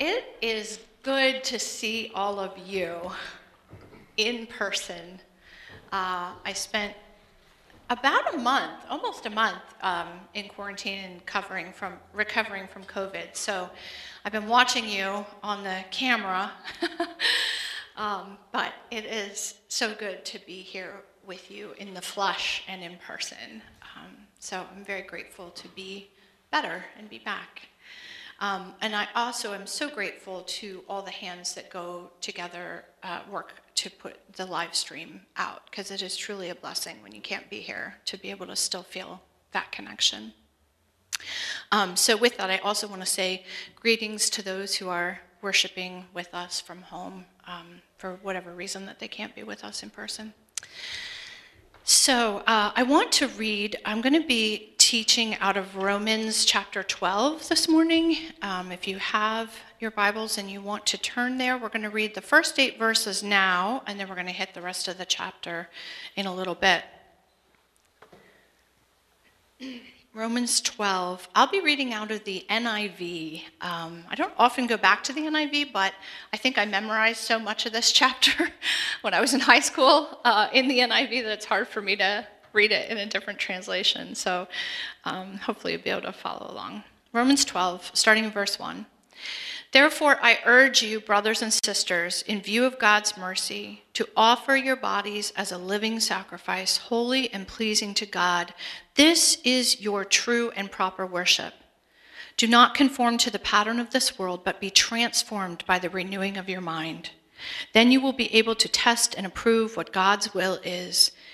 it is good to see all of you in person. Uh, I spent about a month, almost a month, um, in quarantine and covering from recovering from COVID. So I've been watching you on the camera, um, but it is so good to be here with you in the flesh and in person. Um, so I'm very grateful to be better and be back. Um, and I also am so grateful to all the hands that go together, uh, work to put the live stream out, because it is truly a blessing when you can't be here to be able to still feel that connection. Um, so, with that, I also want to say greetings to those who are worshiping with us from home um, for whatever reason that they can't be with us in person. So, uh, I want to read, I'm going to be teaching out of Romans chapter 12 this morning. Um, if you have your Bibles and you want to turn there, we're going to read the first eight verses now, and then we're going to hit the rest of the chapter in a little bit. Romans 12. I'll be reading out of the NIV. Um, I don't often go back to the NIV, but I think I memorized so much of this chapter when I was in high school uh, in the NIV that it's hard for me to read it in a different translation. So um, hopefully you'll be able to follow along. Romans 12, starting in verse 1. Therefore, I urge you, brothers and sisters, in view of God's mercy, to offer your bodies as a living sacrifice, holy and pleasing to God. This is your true and proper worship. Do not conform to the pattern of this world, but be transformed by the renewing of your mind. Then you will be able to test and approve what God's will is,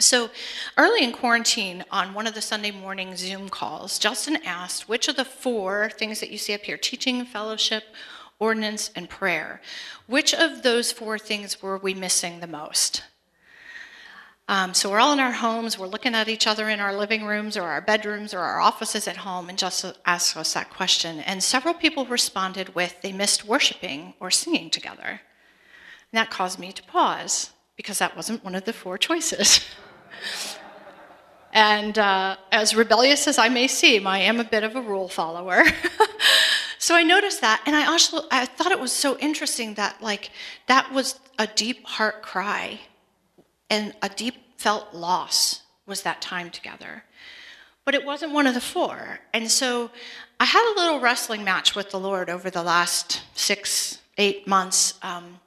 So, early in quarantine, on one of the Sunday morning Zoom calls, Justin asked which of the four things that you see up here teaching, fellowship, ordinance, and prayer which of those four things were we missing the most? Um, so, we're all in our homes, we're looking at each other in our living rooms or our bedrooms or our offices at home, and just asked us that question. And several people responded with they missed worshiping or singing together. And that caused me to pause because that wasn't one of the four choices. And uh, as rebellious as I may seem, I am a bit of a rule follower. so I noticed that, and I also I thought it was so interesting that like that was a deep heart cry, and a deep felt loss was that time together. But it wasn't one of the four, and so I had a little wrestling match with the Lord over the last six, eight months um,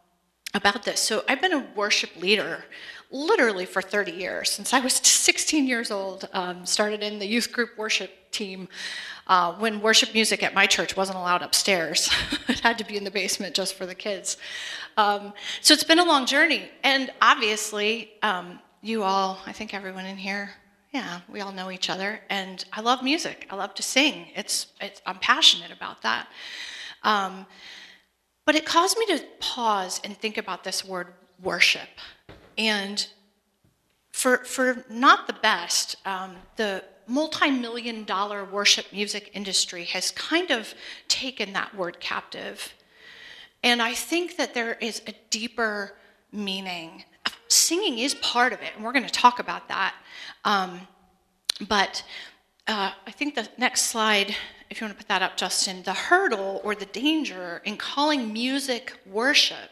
about this. So I've been a worship leader literally for 30 years, since I was 16 years old, um, started in the youth group worship team uh, when worship music at my church wasn't allowed upstairs. it had to be in the basement just for the kids. Um, so it's been a long journey. And obviously, um, you all, I think everyone in here, yeah, we all know each other. And I love music. I love to sing. It's, it's I'm passionate about that. But it caused me to pause and think about this word worship. And for, for not the best, um, the multi million dollar worship music industry has kind of taken that word captive. And I think that there is a deeper meaning. Singing is part of it, and we're going to talk about that. Um, but uh, I think the next slide, if you want to put that up, Justin, the hurdle or the danger in calling music worship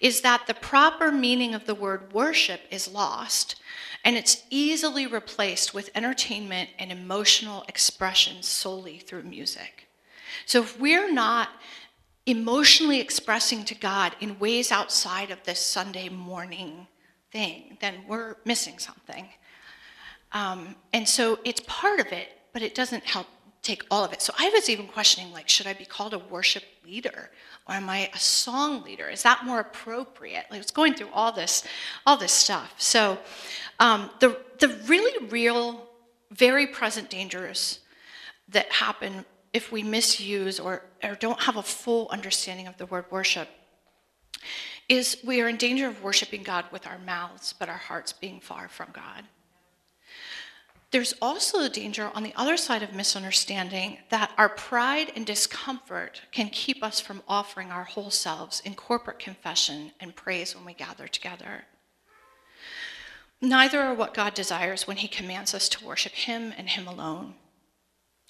is that the proper meaning of the word worship is lost and it's easily replaced with entertainment and emotional expression solely through music. So if we're not emotionally expressing to God in ways outside of this Sunday morning thing, then we're missing something. Um, and so it's part of it, but it doesn't help take all of it. So I was even questioning, like, should I be called a worship leader or am I a song leader? Is that more appropriate? Like, it's going through all this, all this stuff. So um, the the really real, very present dangers that happen if we misuse or, or don't have a full understanding of the word worship is we are in danger of worshiping God with our mouths, but our hearts being far from God. There's also the danger on the other side of misunderstanding that our pride and discomfort can keep us from offering our whole selves in corporate confession and praise when we gather together. Neither are what God desires when He commands us to worship Him and Him alone.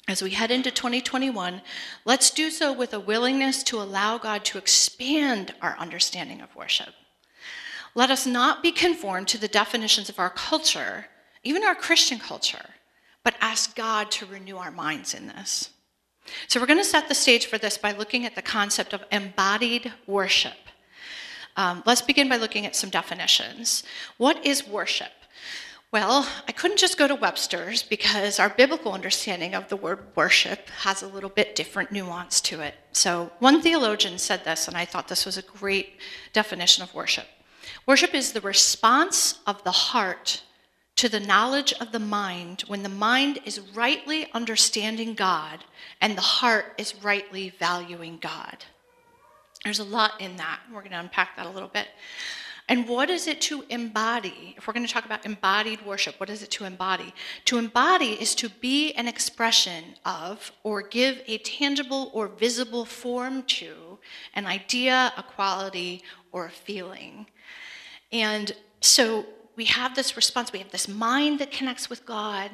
As we head into 2021, let's do so with a willingness to allow God to expand our understanding of worship. Let us not be conformed to the definitions of our culture even our Christian culture, but ask God to renew our minds in this. So, we're going to set the stage for this by looking at the concept of embodied worship. Um, let's begin by looking at some definitions. What is worship? Well, I couldn't just go to Webster's because our biblical understanding of the word worship has a little bit different nuance to it. So, one theologian said this, and I thought this was a great definition of worship. Worship is the response of the heart to the knowledge of the mind when the mind is rightly understanding God and the heart is rightly valuing God. There's a lot in that. We're going to unpack that a little bit. And what is it to embody? If we're going to talk about embodied worship, what is it to embody? To embody is to be an expression of or give a tangible or visible form to an idea, a quality, or a feeling. And so we have this response. We have this mind that connects with God.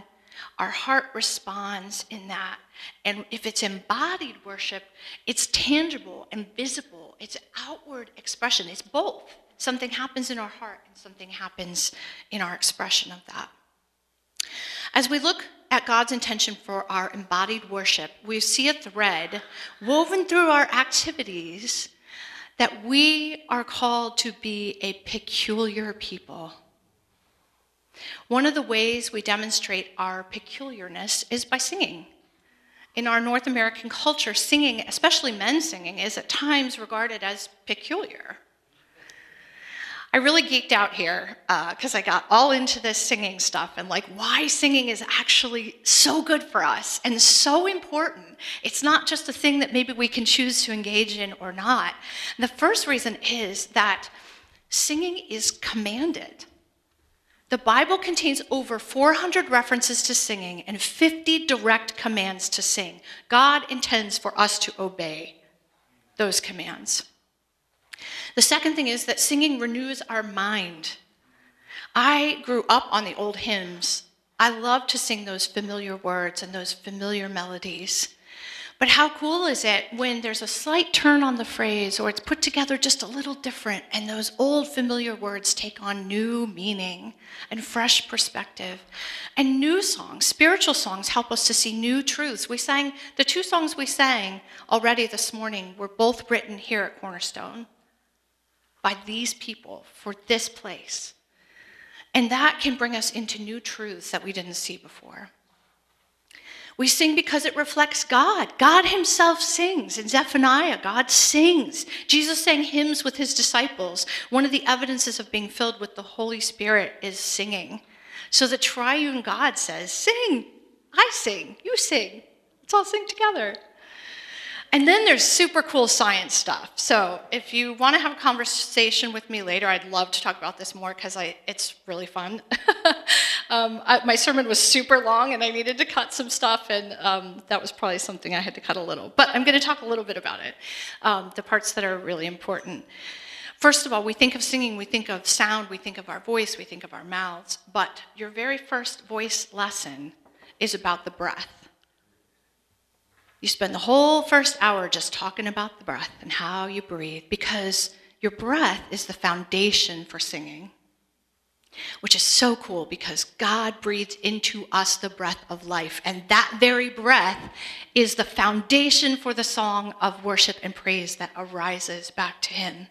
Our heart responds in that. And if it's embodied worship, it's tangible and visible, it's outward expression. It's both. Something happens in our heart and something happens in our expression of that. As we look at God's intention for our embodied worship, we see a thread woven through our activities that we are called to be a peculiar people. One of the ways we demonstrate our peculiarness is by singing. In our North American culture, singing, especially men singing, is at times regarded as peculiar. I really geeked out here because uh, I got all into this singing stuff and like why singing is actually so good for us and so important. It's not just a thing that maybe we can choose to engage in or not. The first reason is that singing is commanded. The Bible contains over 400 references to singing and 50 direct commands to sing. God intends for us to obey those commands. The second thing is that singing renews our mind. I grew up on the old hymns. I love to sing those familiar words and those familiar melodies. But how cool is it when there's a slight turn on the phrase or it's put together just a little different and those old familiar words take on new meaning and fresh perspective? And new songs, spiritual songs, help us to see new truths. We sang, the two songs we sang already this morning were both written here at Cornerstone by these people for this place. And that can bring us into new truths that we didn't see before. We sing because it reflects God. God Himself sings. In Zephaniah, God sings. Jesus sang hymns with His disciples. One of the evidences of being filled with the Holy Spirit is singing. So the triune God says, Sing. I sing. You sing. Let's all sing together. And then there's super cool science stuff. So if you want to have a conversation with me later, I'd love to talk about this more because it's really fun. um, I, my sermon was super long and I needed to cut some stuff, and um, that was probably something I had to cut a little. But I'm going to talk a little bit about it, um, the parts that are really important. First of all, we think of singing, we think of sound, we think of our voice, we think of our mouths, but your very first voice lesson is about the breath. You spend the whole first hour just talking about the breath and how you breathe because your breath is the foundation for singing, which is so cool because God breathed into us the breath of life. And that very breath is the foundation for the song of worship and praise that arises back to Him.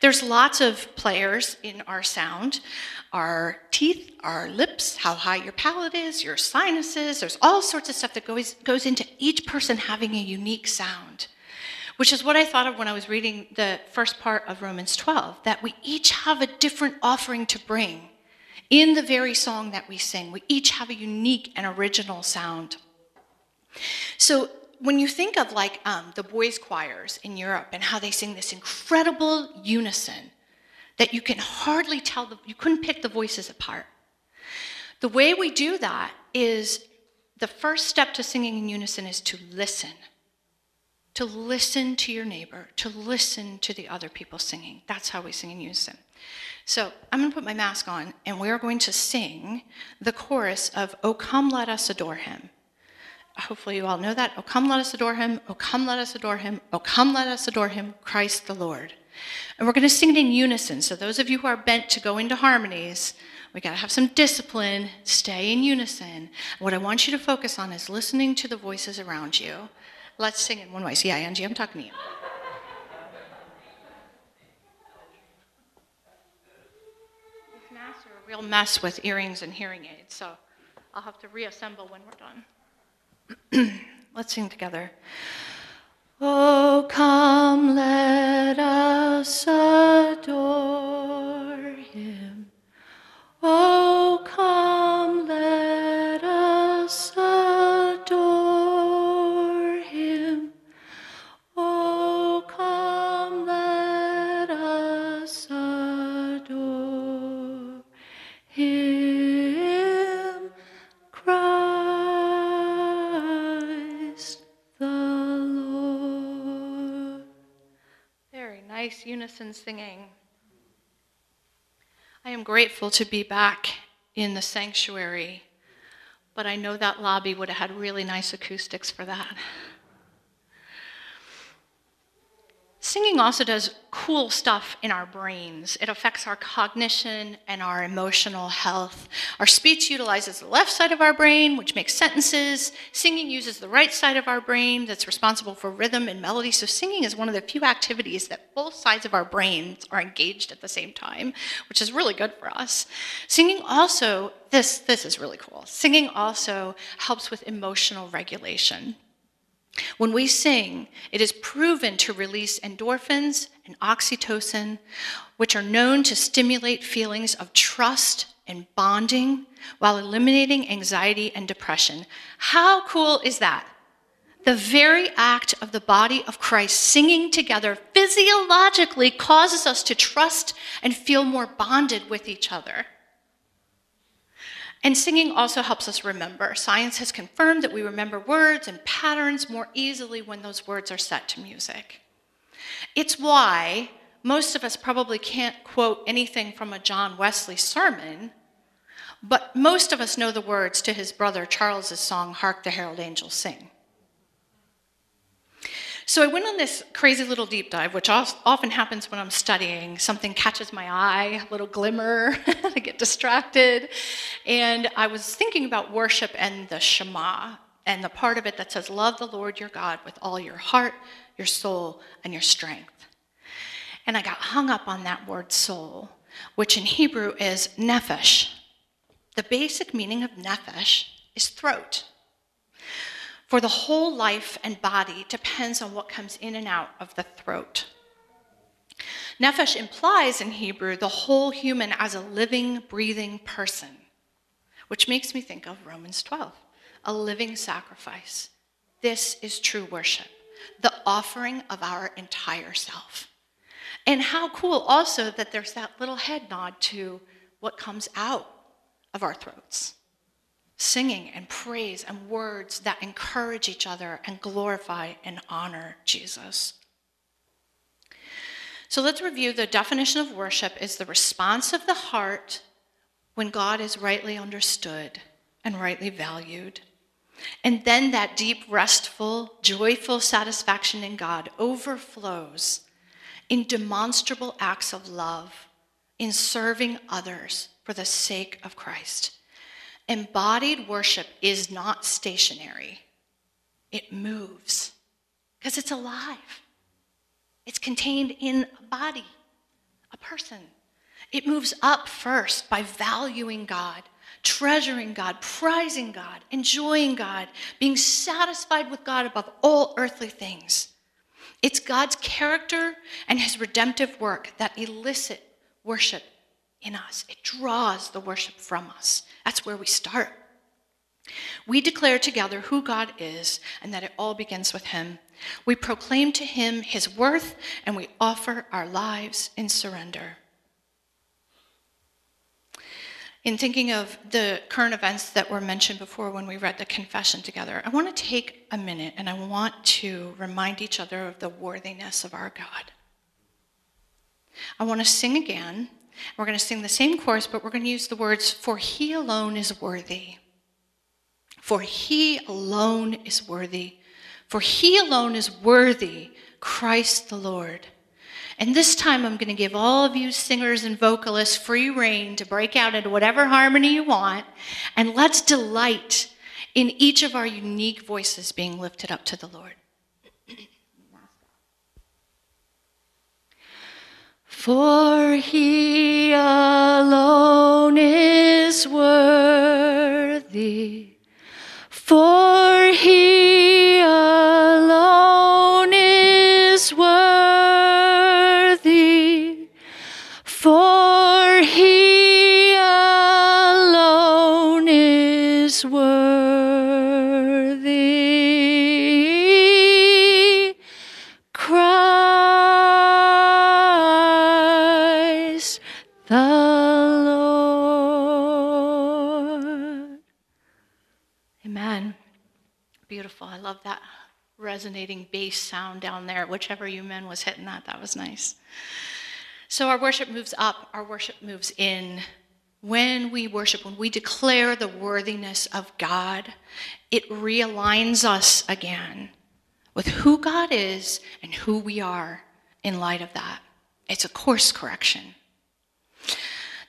There's lots of players in our sound our teeth, our lips, how high your palate is, your sinuses. There's all sorts of stuff that goes, goes into each person having a unique sound, which is what I thought of when I was reading the first part of Romans 12 that we each have a different offering to bring in the very song that we sing. We each have a unique and original sound. So when you think of like um, the boys' choirs in Europe and how they sing this incredible unison, that you can hardly tell, the, you couldn't pick the voices apart. The way we do that is the first step to singing in unison is to listen. To listen to your neighbor, to listen to the other people singing. That's how we sing in unison. So I'm going to put my mask on, and we're going to sing the chorus of O Come, Let Us Adore Him. Hopefully, you all know that. Oh, come, let us adore him. Oh, come, let us adore him. Oh, come, let us adore him, Christ the Lord. And we're going to sing it in unison. So, those of you who are bent to go into harmonies, we got to have some discipline, stay in unison. What I want you to focus on is listening to the voices around you. Let's sing it one voice. Yeah, Angie, I'm talking to you. These masks are a real mess with earrings and hearing aids, so I'll have to reassemble when we're done. Let's sing together. Oh, come, let us adore him. Oh, come, let nice unison singing. I am grateful to be back in the sanctuary, but I know that lobby would have had really nice acoustics for that. Singing also does cool stuff in our brains. It affects our cognition and our emotional health. Our speech utilizes the left side of our brain, which makes sentences. Singing uses the right side of our brain that's responsible for rhythm and melody. So, singing is one of the few activities that both sides of our brains are engaged at the same time, which is really good for us. Singing also, this, this is really cool. Singing also helps with emotional regulation. When we sing, it is proven to release endorphins and oxytocin, which are known to stimulate feelings of trust and bonding while eliminating anxiety and depression. How cool is that? The very act of the body of Christ singing together physiologically causes us to trust and feel more bonded with each other. And singing also helps us remember. Science has confirmed that we remember words and patterns more easily when those words are set to music. It's why most of us probably can't quote anything from a John Wesley sermon, but most of us know the words to his brother Charles's song, Hark the Herald Angels Sing. So I went on this crazy little deep dive, which often happens when I'm studying. Something catches my eye, a little glimmer, I get distracted. And I was thinking about worship and the Shema, and the part of it that says, Love the Lord your God with all your heart, your soul, and your strength. And I got hung up on that word soul, which in Hebrew is nephesh. The basic meaning of nephesh is throat. For the whole life and body depends on what comes in and out of the throat. Nephesh implies in Hebrew the whole human as a living, breathing person, which makes me think of Romans 12, a living sacrifice. This is true worship, the offering of our entire self. And how cool also that there's that little head nod to what comes out of our throats singing and praise and words that encourage each other and glorify and honor Jesus. So let's review the definition of worship is the response of the heart when God is rightly understood and rightly valued. And then that deep, restful, joyful satisfaction in God overflows in demonstrable acts of love, in serving others for the sake of Christ. Embodied worship is not stationary, it moves because it's alive. It's contained in a body. a person. It moves up first by valuing God, treasuring God, prizing God, enjoying God, being satisfied with God above all earthly things. It's God's character and his redemptive work that elicit worship in us. It draws the worship from us. That's where we start. We declare together who God is and that it all begins with him. We proclaim to him his worth and we offer our lives in surrender. In thinking of the current events that were mentioned before when we read the confession together, I want to take a minute and I want to remind each other of the worthiness of our God. I want to sing again. We're going to sing the same chorus, but we're going to use the words, For he alone is worthy. For he alone is worthy. For he alone is worthy, Christ the Lord. And this time I'm going to give all of you singers and vocalists free reign to break out into whatever harmony you want. And let's delight in each of our unique voices being lifted up to the Lord. For he alone is worthy. For he love that resonating bass sound down there. Whichever you men was hitting that, that was nice. So our worship moves up, our worship moves in. When we worship, when we declare the worthiness of God, it realigns us again with who God is and who we are in light of that. It's a course correction.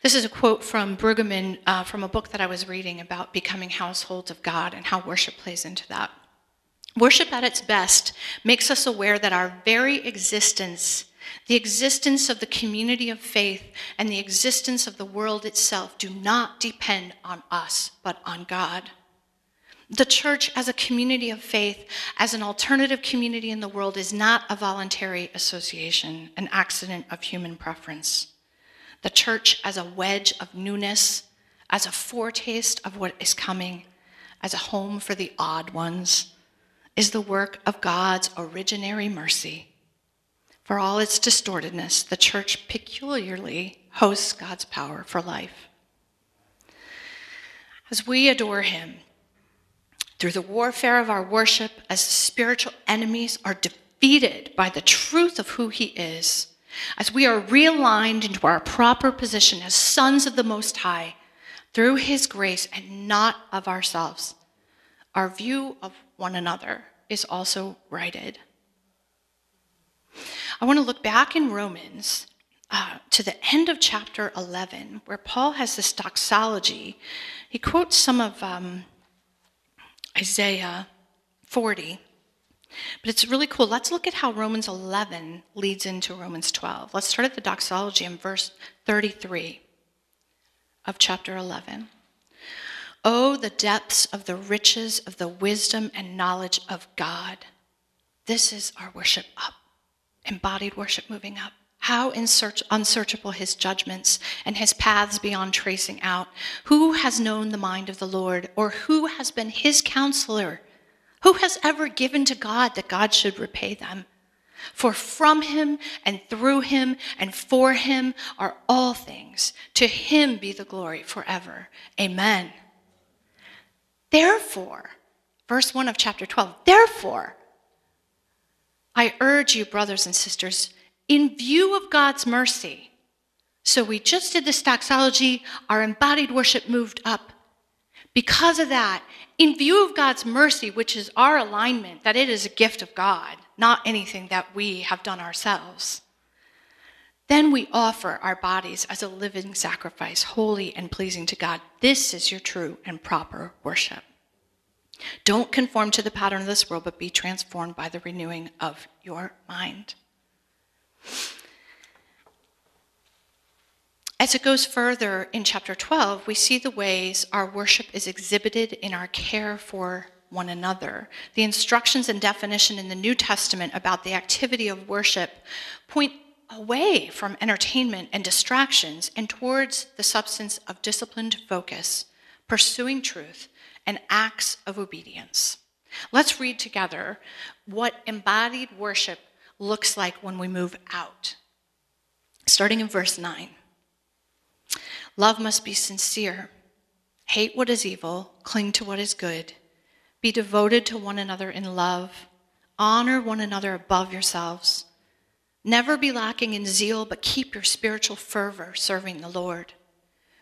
This is a quote from Brueggemann uh, from a book that I was reading about becoming households of God and how worship plays into that. Worship at its best makes us aware that our very existence, the existence of the community of faith, and the existence of the world itself do not depend on us, but on God. The church, as a community of faith, as an alternative community in the world, is not a voluntary association, an accident of human preference. The church, as a wedge of newness, as a foretaste of what is coming, as a home for the odd ones, is the work of God's originary mercy. For all its distortedness, the church peculiarly hosts God's power for life. As we adore Him, through the warfare of our worship, as spiritual enemies are defeated by the truth of who He is, as we are realigned into our proper position as sons of the Most High through His grace and not of ourselves, our view of one another is also righted. I want to look back in Romans uh, to the end of chapter 11, where Paul has this doxology. He quotes some of um, Isaiah 40. But it's really cool. Let's look at how Romans 11 leads into Romans 12. Let's start at the doxology in verse 33 of chapter 11. Oh, the depths of the riches of the wisdom and knowledge of God. This is our worship up, embodied worship moving up. How search, unsearchable his judgments and his paths beyond tracing out. Who has known the mind of the Lord, or who has been his counselor? Who has ever given to God that God should repay them? For from him and through him and for him are all things. To him be the glory forever. Amen. Therefore, verse 1 of chapter 12, therefore, I urge you, brothers and sisters, in view of God's mercy. So we just did this doxology, our embodied worship moved up. Because of that, in view of God's mercy, which is our alignment, that it is a gift of God, not anything that we have done ourselves, then we offer our bodies as a living sacrifice, holy and pleasing to God. This is your true and proper worship. Don't conform to the pattern of this world, but be transformed by the renewing of your mind. As it goes further in chapter 12, we see the ways our worship is exhibited in our care for one another. The instructions and definition in the New Testament about the activity of worship point away from entertainment and distractions and towards the substance of disciplined focus, pursuing truth, and acts of obedience. Let's read together what embodied worship looks like when we move out. Starting in verse 9. Love must be sincere. Hate what is evil, cling to what is good. Be devoted to one another in love. Honor one another above yourselves. Never be lacking in zeal, but keep your spiritual fervor serving the Lord.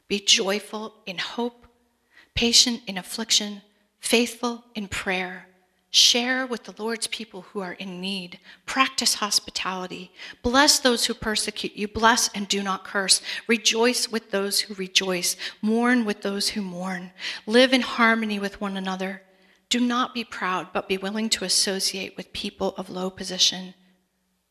Be joyful in hope, patient in affliction, faithful in prayer. Share with the Lord's people who are in need. Practice hospitality. Bless those who persecute you. Bless and do not curse. Rejoice with those who rejoice. Mourn with those who mourn. Live in harmony with one another. Do not be proud, but be willing to associate with people of low position.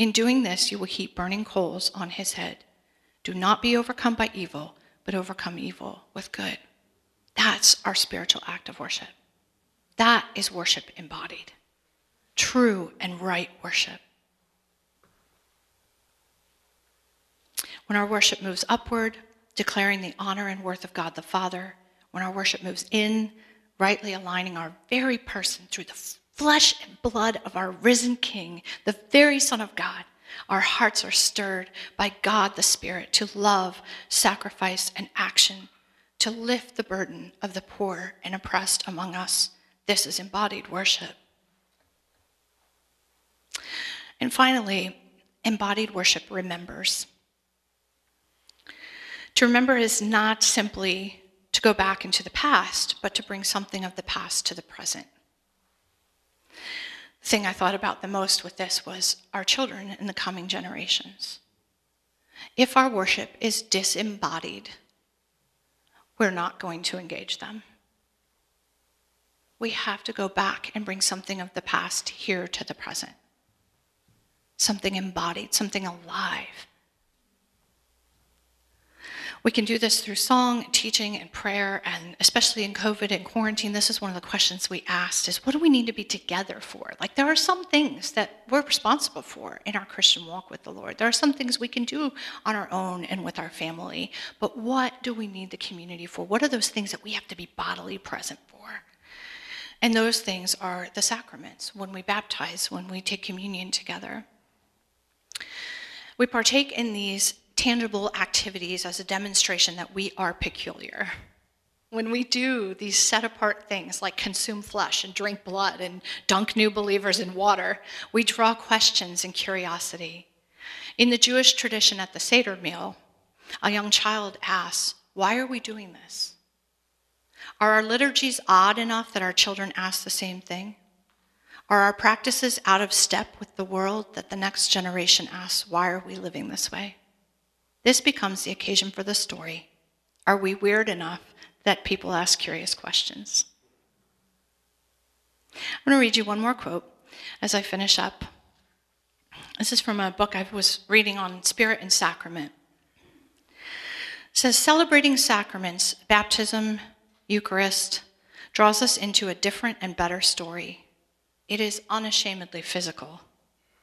In doing this, you will heap burning coals on his head. Do not be overcome by evil, but overcome evil with good. That's our spiritual act of worship. That is worship embodied. True and right worship. When our worship moves upward, declaring the honor and worth of God the Father, when our worship moves in, rightly aligning our very person through the flesh and blood of our risen King, the very Son of God, our hearts are stirred by God the Spirit to love, sacrifice, and action to lift the burden of the poor and oppressed among us. This is embodied worship. And finally, embodied worship remembers. To remember is not simply to go back into the past, but to bring something of the past to the present. Thing I thought about the most with this was our children in the coming generations. If our worship is disembodied, we're not going to engage them. We have to go back and bring something of the past here to the present. Something embodied, something alive. We can do this through song, teaching, and prayer, and especially in COVID and quarantine, this is one of the questions we asked is what do we need to be together for? Like there are some things that we're responsible for in our Christian walk with the Lord. There are some things we can do on our own and with our family, but what do we need the community for? What are those things that we have to be bodily present for? And those things are the sacraments, when we baptize, when we take communion together. We partake in these tangible activities as a demonstration that we are peculiar. When we do these set apart things like consume flesh and drink blood and dunk new believers in water, we draw questions and curiosity. In the Jewish tradition at the Seder meal, a young child asks, Why are we doing this? Are our liturgies odd enough that our children ask the same thing? Are our practices out of step with the world that the next generation asks, Why are we living this way? This becomes the occasion for the story. Are we weird enough that people ask curious questions? I'm going to read you one more quote as I finish up. This is from a book I was reading on spirit and sacrament. It says celebrating sacraments, baptism, Eucharist, draws us into a different and better story. It is unashamedly physical.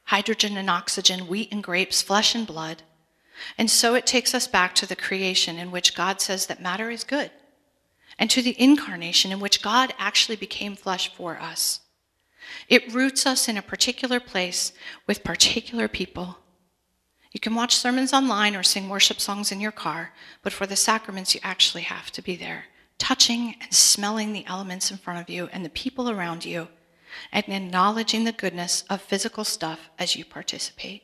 Hydrogen and oxygen, wheat and grapes, flesh and blood. And so it takes us back to the creation in which God says that matter is good, and to the incarnation in which God actually became flesh for us. It roots us in a particular place with particular people. You can watch sermons online or sing worship songs in your car, but for the sacraments, you actually have to be there, touching and smelling the elements in front of you and the people around you, and acknowledging the goodness of physical stuff as you participate.